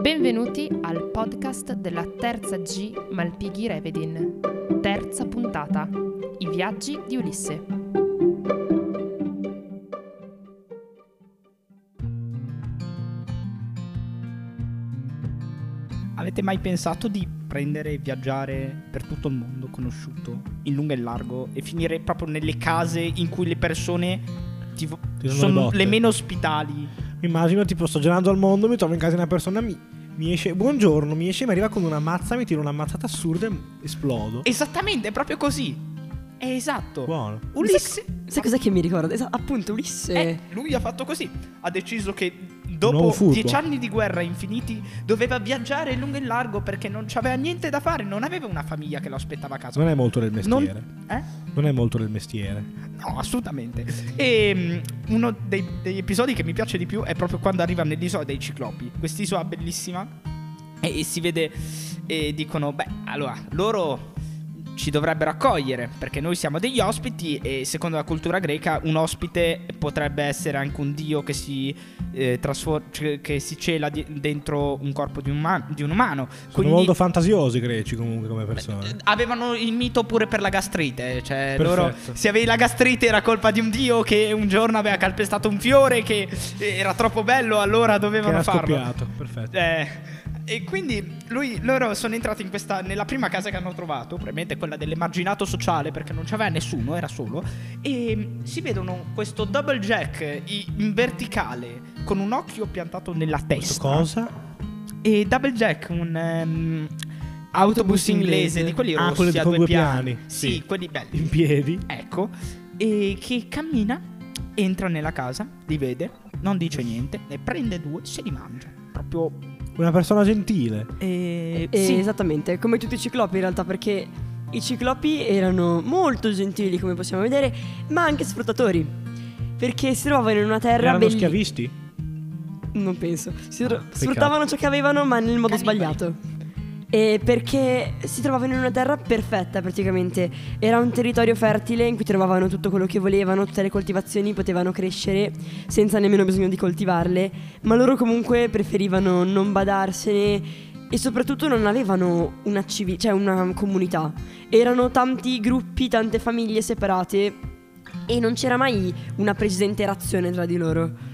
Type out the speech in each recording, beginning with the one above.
Benvenuti al podcast della terza G Malpighi Revedin. Terza puntata. I viaggi di Ulisse. Avete mai pensato di prendere e viaggiare per tutto il mondo conosciuto, in lungo e in largo, e finire proprio nelle case in cui le persone ti sono le le meno ospitali? Mi immagino, tipo, sto girando al mondo, mi trovo in casa di una persona, mi, mi esce, buongiorno, mi esce, mi arriva con una mazza, mi tira una mazzata assurda e esplodo. Esattamente, è proprio così. È esatto. Buono. Ulisse. Sai cos'è che mi ricorda? Esa- appunto, Ulisse. Eh, lui ha fatto così. Ha deciso che dopo dieci anni di guerra infiniti doveva viaggiare lungo e in largo perché non c'aveva niente da fare, non aveva una famiglia che lo aspettava a casa. Non è molto del Non- mestiere. Eh? Non è molto del mestiere. No, assolutamente. E mm, uno dei- degli episodi che mi piace di più è proprio quando arriva nell'isola dei ciclopi. Quest'isola bellissima. E, e si vede e dicono, beh, allora, loro ci dovrebbero accogliere perché noi siamo degli ospiti e secondo la cultura greca un ospite potrebbe essere anche un dio che si, eh, trasfor- cioè, che si cela di- dentro un corpo di un, ma- di un umano. Sono Quindi- molto fantasiosi i greci comunque come persone. Avevano il mito pure per la gastrite, cioè loro Perfetto. se avevi la gastrite era colpa di un dio che un giorno aveva calpestato un fiore che era troppo bello, allora Che dovevano era farlo. Perfetto. Eh, e quindi lui- loro sono entrati in questa, nella prima casa che hanno trovato, probabilmente quella dell'emarginato sociale, perché non c'aveva nessuno, era solo. E si vedono questo double jack in verticale con un occhio piantato nella testa. cosa? E double jack, un ehm, autobus inglese, inglese. di quelli Ah, rossi quelli a due due piani. piani. Sì, Sì. quelli belli. In piedi. Ecco, e che cammina, entra nella casa, li vede, non dice niente, ne prende due, se li mangia. Proprio Una persona gentile. eh, Eh, sì. Esattamente, come tutti i ciclopi in realtà, perché i ciclopi erano molto gentili, come possiamo vedere, ma anche sfruttatori. Perché si trovavano in una terra Erano belli- schiavisti? Non penso. Si tro- peccato. sfruttavano ciò che avevano, ma nel modo Cannibali. sbagliato. E perché si trovavano in una terra perfetta praticamente. Era un territorio fertile in cui trovavano tutto quello che volevano, tutte le coltivazioni potevano crescere senza nemmeno bisogno di coltivarle, ma loro comunque preferivano non badarsene e soprattutto non avevano una, civi- cioè una comunità. Erano tanti gruppi, tante famiglie separate e non c'era mai una precisa interazione tra di loro.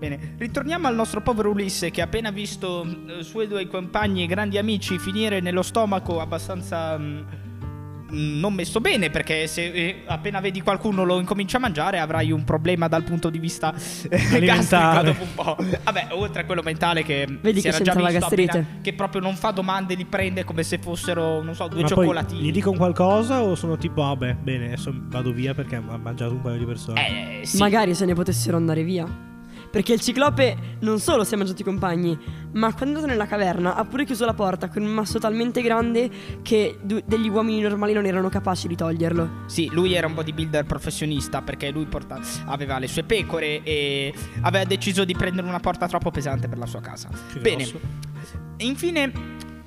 Bene, ritorniamo al nostro povero Ulisse che ha appena visto eh, suoi due compagni e grandi amici finire nello stomaco abbastanza mm, mm, non messo bene perché se eh, appena vedi qualcuno lo incomincia a mangiare avrai un problema dal punto di vista eh, gastrico dopo un po'. Vabbè, oltre a quello mentale che Vedi si che era già visto appena, che proprio non fa domande, li prende come se fossero, non so, due Ma poi cioccolatini. gli dicono qualcosa o sono tipo, vabbè, bene, adesso vado via perché ha mangiato un paio di persone? Eh, sì. Magari se ne potessero andare via. Perché il ciclope non solo si è mangiato i compagni, ma quando è andato nella caverna ha pure chiuso la porta con un masso talmente grande che du- degli uomini normali non erano capaci di toglierlo. Sì, lui era un bodybuilder professionista perché lui porta- aveva le sue pecore e aveva deciso di prendere una porta troppo pesante per la sua casa. Che Bene, grosso. infine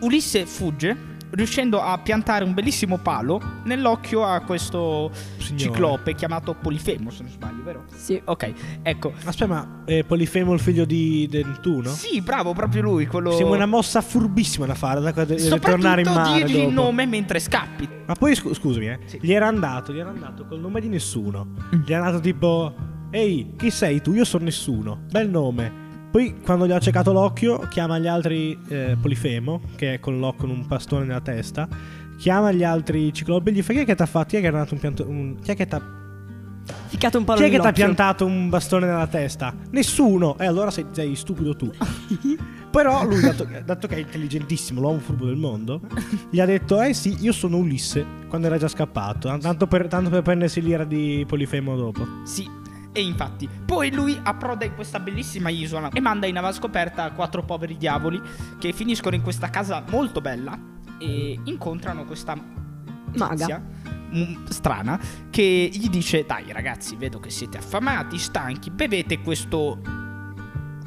Ulisse fugge riuscendo a piantare un bellissimo palo nell'occhio a questo Signore. ciclope chiamato Polifemo, se non sbaglio, vero? Sì. Ok, ecco. Aspetta, ma è Polifemo il figlio di Dentuno? Sì, bravo, proprio lui, quello... Sembra una mossa furbissima da fare, da Soprattutto tornare in mare dirgli il dopo. nome mentre scappi. Ma poi scu- scusami, eh. Sì. Gli era andato, gli era andato col nome di nessuno. Mm. Gli era andato tipo Ehi, chi sei tu? Io sono nessuno. Bel nome. Poi quando gli ha ciecato l'occhio, chiama gli altri eh, Polifemo, che è con l'occhio con un pastone nella testa. Chiama gli altri ciclopi e gli fa chi è che ti ha fatto? Chi è che ha dato un pianto un- Chi è che t'ha Ficcato un palo Chi è che ti ha piantato un bastone nella testa? Nessuno. E allora sei, sei stupido tu. Però lui, dato, dato che è intelligentissimo, l'uomo furbo del mondo, gli ha detto: Eh sì, io sono Ulisse. Quando era già scappato. Tanto per, tanto per prendersi l'ira di Polifemo dopo. Sì, e infatti, poi lui approda in questa bellissima isola e manda in avanzcoperta quattro poveri diavoli che finiscono in questa casa molto bella e incontrano questa Maga. tizia, mm, strana che gli dice "Dai ragazzi, vedo che siete affamati, stanchi, bevete questo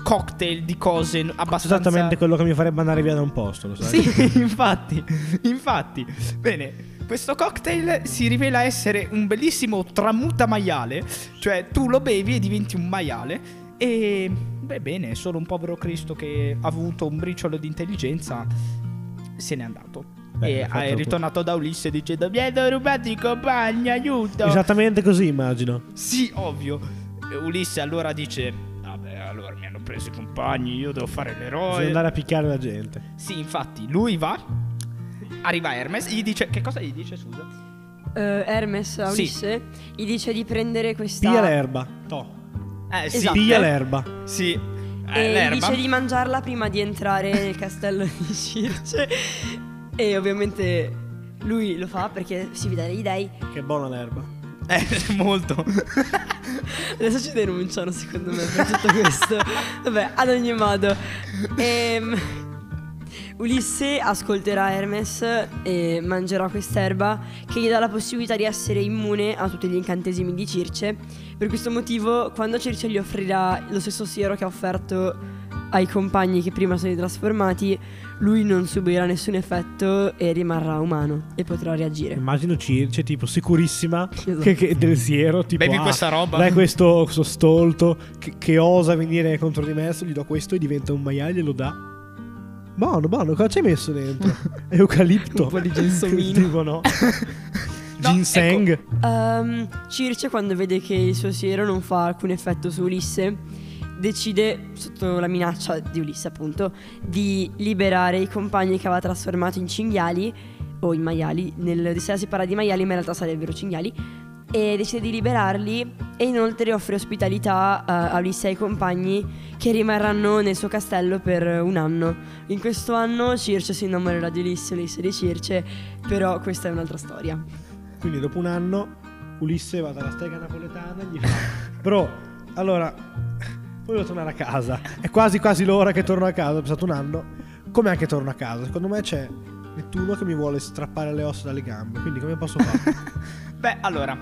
cocktail di cose abbastanza Esattamente quello che mi farebbe andare via da un posto, lo sai? Sì, infatti, infatti. Bene, Questo cocktail si rivela essere un bellissimo tramuta maiale, cioè tu lo bevi e diventi un maiale e beh bene, solo un povero Cristo che ha avuto un briciolo di intelligenza se n'è andato. Beh, e è ritornato da Ulisse dicendo mi hanno rubato i compagni, aiuto! Esattamente così, immagino. Sì, ovvio. Ulisse allora dice vabbè allora mi hanno preso i compagni, io devo fare l'eroe. andare a picchiare la gente. Sì, infatti, lui va, arriva Hermes, gli dice che cosa gli dice, scusa? Eh, Hermes a Sì. Ulisse gli dice di prendere questa Piglia l'erba. To. Eh sì, Esatto. Piglia l'erba. Sì. Eh, e gli l'erba. dice di mangiarla prima di entrare nel castello di Circe. E ovviamente lui lo fa perché si fida degli dei. Che buona l'erba. Eh, molto. Adesso ci denunciano secondo me per tutto questo. Vabbè, ad ogni modo. Ehm, Ulisse ascolterà Hermes e mangerà quest'erba che gli dà la possibilità di essere immune a tutti gli incantesimi di Circe. Per questo motivo, quando Circe gli offrirà lo stesso siero che ha offerto ai compagni che prima sono trasformati, lui non subirà nessun effetto e rimarrà umano e potrà reagire. Immagino Circe, tipo, sicurissima Esatto. che, che del siero. Tipo, Bevi ah, questa roba. Dai questo, questo stolto che, che osa venire contro di me. Gli do questo e diventa un maiale e lo dà. Buono, buono, cosa ci hai messo dentro? Eucalipto. Un po' di gelsomino. tipo, no. Ginseng. Ehm, Circe, quando vede che il suo siero non fa alcun effetto su Ulisse, decide, sotto la minaccia di Ulisse appunto, di liberare i compagni che aveva trasformato in cinghiali o in maiali. Nel Odissea si parla di maiali, ma in realtà sarebbero cinghiali. E decide di liberarli e inoltre offre ospitalità eh, a Ulisse e ai compagni che rimarranno nel suo castello per un anno. In questo anno Circe si innamorerà di Ulisse, Ulisse di Circe, però questa è un'altra storia. Quindi dopo un anno Ulisse va dalla stega napoletana e gli fa Bro, allora voglio tornare a casa È quasi quasi l'ora che torno a casa È passato un anno Come anche torno a casa Secondo me c'è Nettuno che mi vuole strappare le ossa dalle gambe Quindi come posso fare? Beh, allora,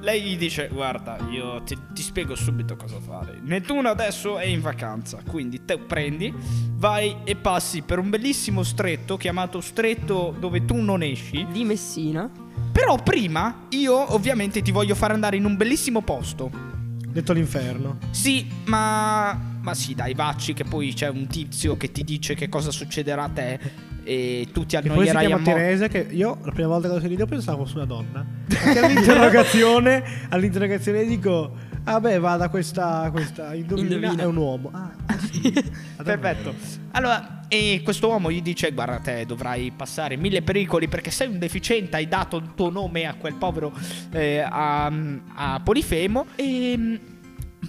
lei gli dice, guarda, io ti, ti spiego subito cosa fare. Nettuno adesso è in vacanza, quindi te prendi, vai e passi per un bellissimo stretto chiamato stretto dove tu non esci. Di Messina. Però prima io ovviamente ti voglio fare andare in un bellissimo posto. Detto l'inferno Sì, ma... Ma sì, dai, vacci che poi c'è un tizio che ti dice che cosa succederà a te e tu ti annoierai a morte. Teresa Che io la prima volta che l'ho sentito pensavo fosse una donna Perché all'interrogazione All'interrogazione dico Ah beh va da questa, questa indovina, Indovina. È un uomo Ah, ah, sì. Perfetto. Allora, e questo uomo gli dice: Guarda, te dovrai passare mille pericoli perché sei un deficiente. Hai dato il tuo nome a quel povero eh, a, a Polifemo. E mm,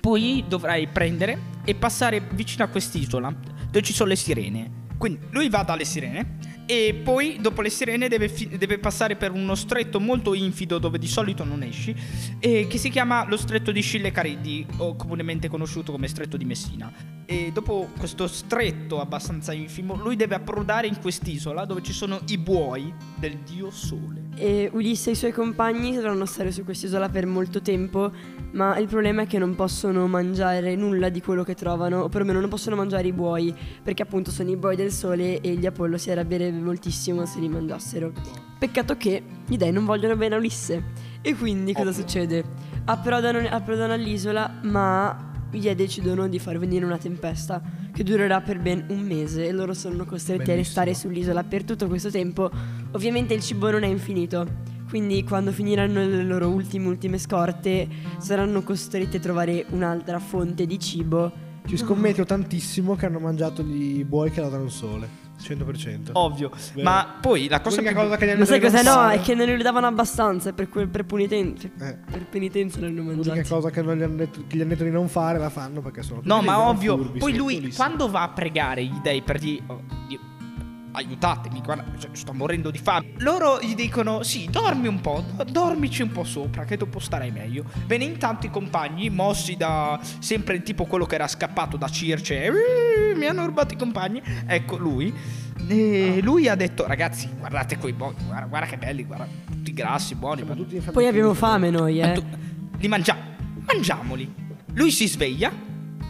poi dovrai prendere e passare vicino a quest'isola dove ci sono le sirene. Quindi lui va dalle sirene. E poi, dopo le sirene, deve, fi- deve passare per uno stretto molto infido dove di solito non esci, e che si chiama lo stretto di Scille Cariddi, o comunemente conosciuto come stretto di Messina. E dopo questo stretto abbastanza infimo, lui deve approdare in quest'isola dove ci sono i buoi del dio Sole. E Ulisse e i suoi compagni dovranno stare su quest'isola per molto tempo, ma il problema è che non possono mangiare nulla di quello che trovano, o perlomeno non possono mangiare i buoi, perché appunto sono i buoi del sole e gli Apollo si arrabbierebbe moltissimo se li mangiassero. Peccato che gli dei non vogliono bene a Ulisse. E quindi cosa Ovvio. succede? Approdano, approdano all'isola, ma gli dei decidono di far venire una tempesta che durerà per ben un mese e loro sono costretti a Bellissimo. restare sull'isola per tutto questo tempo. Ovviamente il cibo non è infinito, quindi quando finiranno le loro ultime ultime scorte saranno costretti a trovare un'altra fonte di cibo. Ci scommetto tantissimo che hanno mangiato gli buoi che lavorano il sole 100% Ovvio. Vero. Ma poi la cosa L'unica più... cosa che gli hanno Ma sai non No, è che non ne davano abbastanza per, quel- per, puniten- Eh. per penitenza non li hanno L'unica cosa che, non gli hanno detto, che gli hanno detto di non fare la fanno perché sono No, ma ovvio. furbi, Poi lui, pulissimi. quando va a pregare gli dei per dire. oh, aiutatemi, guarda, cioè, sto morendo di fame. Loro gli dicono: Sì, dormi un po', do- dormici un po' sopra, che dopo starai meglio. Bene, intanto i compagni, mossi da sempre tipo quello che era scappato da Circe, "Eh, mi hanno rubato i compagni. Ecco lui. E lui ha detto: Ragazzi, guardate quei buoni, guarda, guarda che belli, guarda, tutti grassi, buoni. Siamo ma- tutti Poi abbiamo fame noi, eh. li mangiamo. Mangiamoli. Lui si sveglia,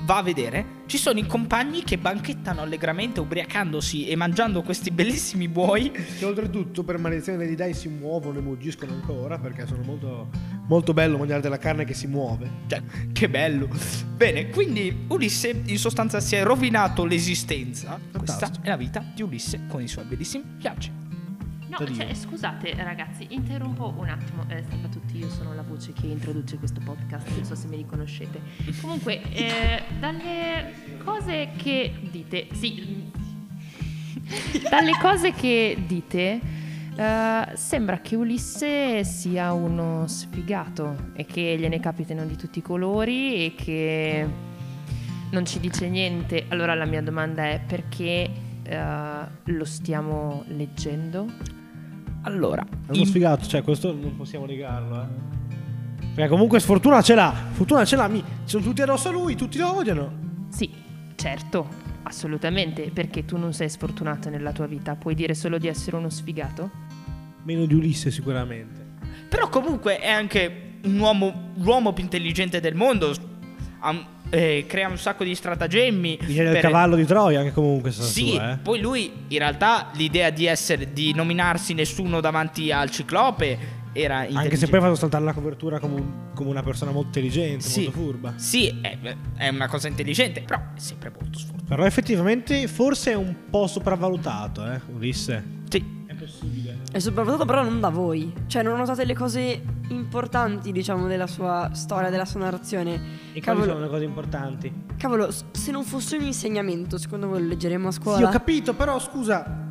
va a vedere ci sono i compagni che banchettano allegramente ubriacandosi e mangiando questi bellissimi buoi. Che oltretutto per maledizione dei si muovono e muggiscono ancora perché sono molto, molto bello mangiare della carne che si muove. Cioè, che bello. Bene, quindi Ulisse in sostanza si è rovinato l'esistenza. Questa Fantastico. è la vita di Ulisse con i suoi bellissimi viaggi. No, cioè, scusate ragazzi, interrompo un attimo. Eh, salve a tutti, io sono la voce che introduce questo podcast, non so se mi riconoscete. Comunque, eh, dalle cose che dite, sì, dalle cose che dite, eh, sembra che Ulisse sia uno sfigato e che gliene capitano di tutti i colori e che non ci dice niente. Allora la mia domanda è perché eh, lo stiamo leggendo? Allora, È uno in- sfigato, cioè questo non possiamo negarlo, eh. Perché comunque sfortuna ce l'ha, fortuna ce l'ha, mi- sono tutti addosso a lui, tutti lo odiano. Sì, certo, assolutamente, perché tu non sei sfortunato nella tua vita, puoi dire solo di essere uno sfigato? Meno di Ulisse sicuramente. Però comunque è anche un uomo, l'uomo più intelligente del mondo. Un- eh, crea un sacco di stratagemmi. Viene per- cavallo di Troia anche comunque Sì, sua, eh. poi lui in realtà l'idea di essere di nominarsi nessuno davanti al ciclope era Anche se poi ha fatto saltare la copertura come, un- come una persona molto intelligente, Sì. molto furba. Sì, è, è una cosa intelligente, però è sempre molto sfortunato. Però effettivamente forse è un po' sopravvalutato, eh, Ulisse. Sì. È possibile. È sopravvalutato però non da voi. Cioè non notate le cose importanti, diciamo, della sua storia, della sua narrazione. E quali Cavolo, sono le cose importanti? cavolo, se non fosse un insegnamento, secondo voi lo leggeremo a scuola? Sì, ho capito, però scusa.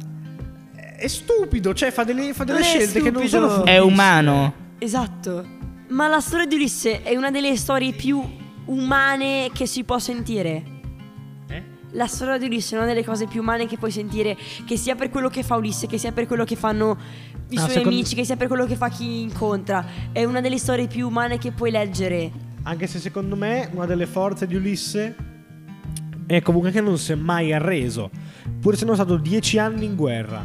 È stupido, cioè fa delle, fa delle scelte che non sono È umano. Esatto. Ma la storia di Ulisse è una delle storie più umane che si può sentire. La storia di Ulisse è una delle cose più umane che puoi sentire, che sia per quello che fa Ulisse, che sia per quello che fanno i Ah, suoi secondo- amici, che sia per quello che fa chi incontra. È una delle storie più umane che puoi leggere. Anche se secondo me una delle forze di Ulisse è comunque che non si è mai arreso. Pur essendo stato 10 anni in guerra,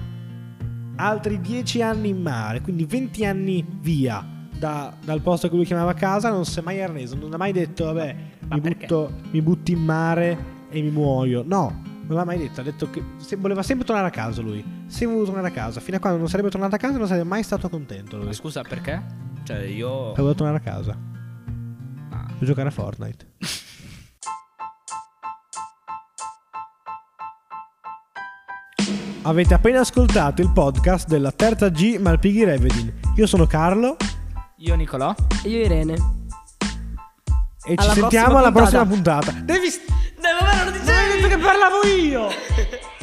altri 10 anni in mare, quindi 20 anni via da- dal posto che lui chiamava casa, non si è mai arreso. Non ha mai detto, vabbè, Ma mi, butto, mi butto in mare e mi muoio. No, non l'ha mai detto. Ha detto che se- voleva sempre tornare a casa lui. Sempre voluto tornare a casa. Fino a quando non sarebbe tornato a casa non sarebbe mai stato contento lui. Ma scusa, perché? Cioè, io. Voleva tornare a casa. Ah. Per giocare a Fortnite. Avete appena ascoltato il podcast della terza G Malpighi Revedin. Io sono Carlo Io, Nicolò. E io Irene. e Alla ci sentiamo alla puntata. prossima puntata. Devi. Non Non hai detto che parlavo io!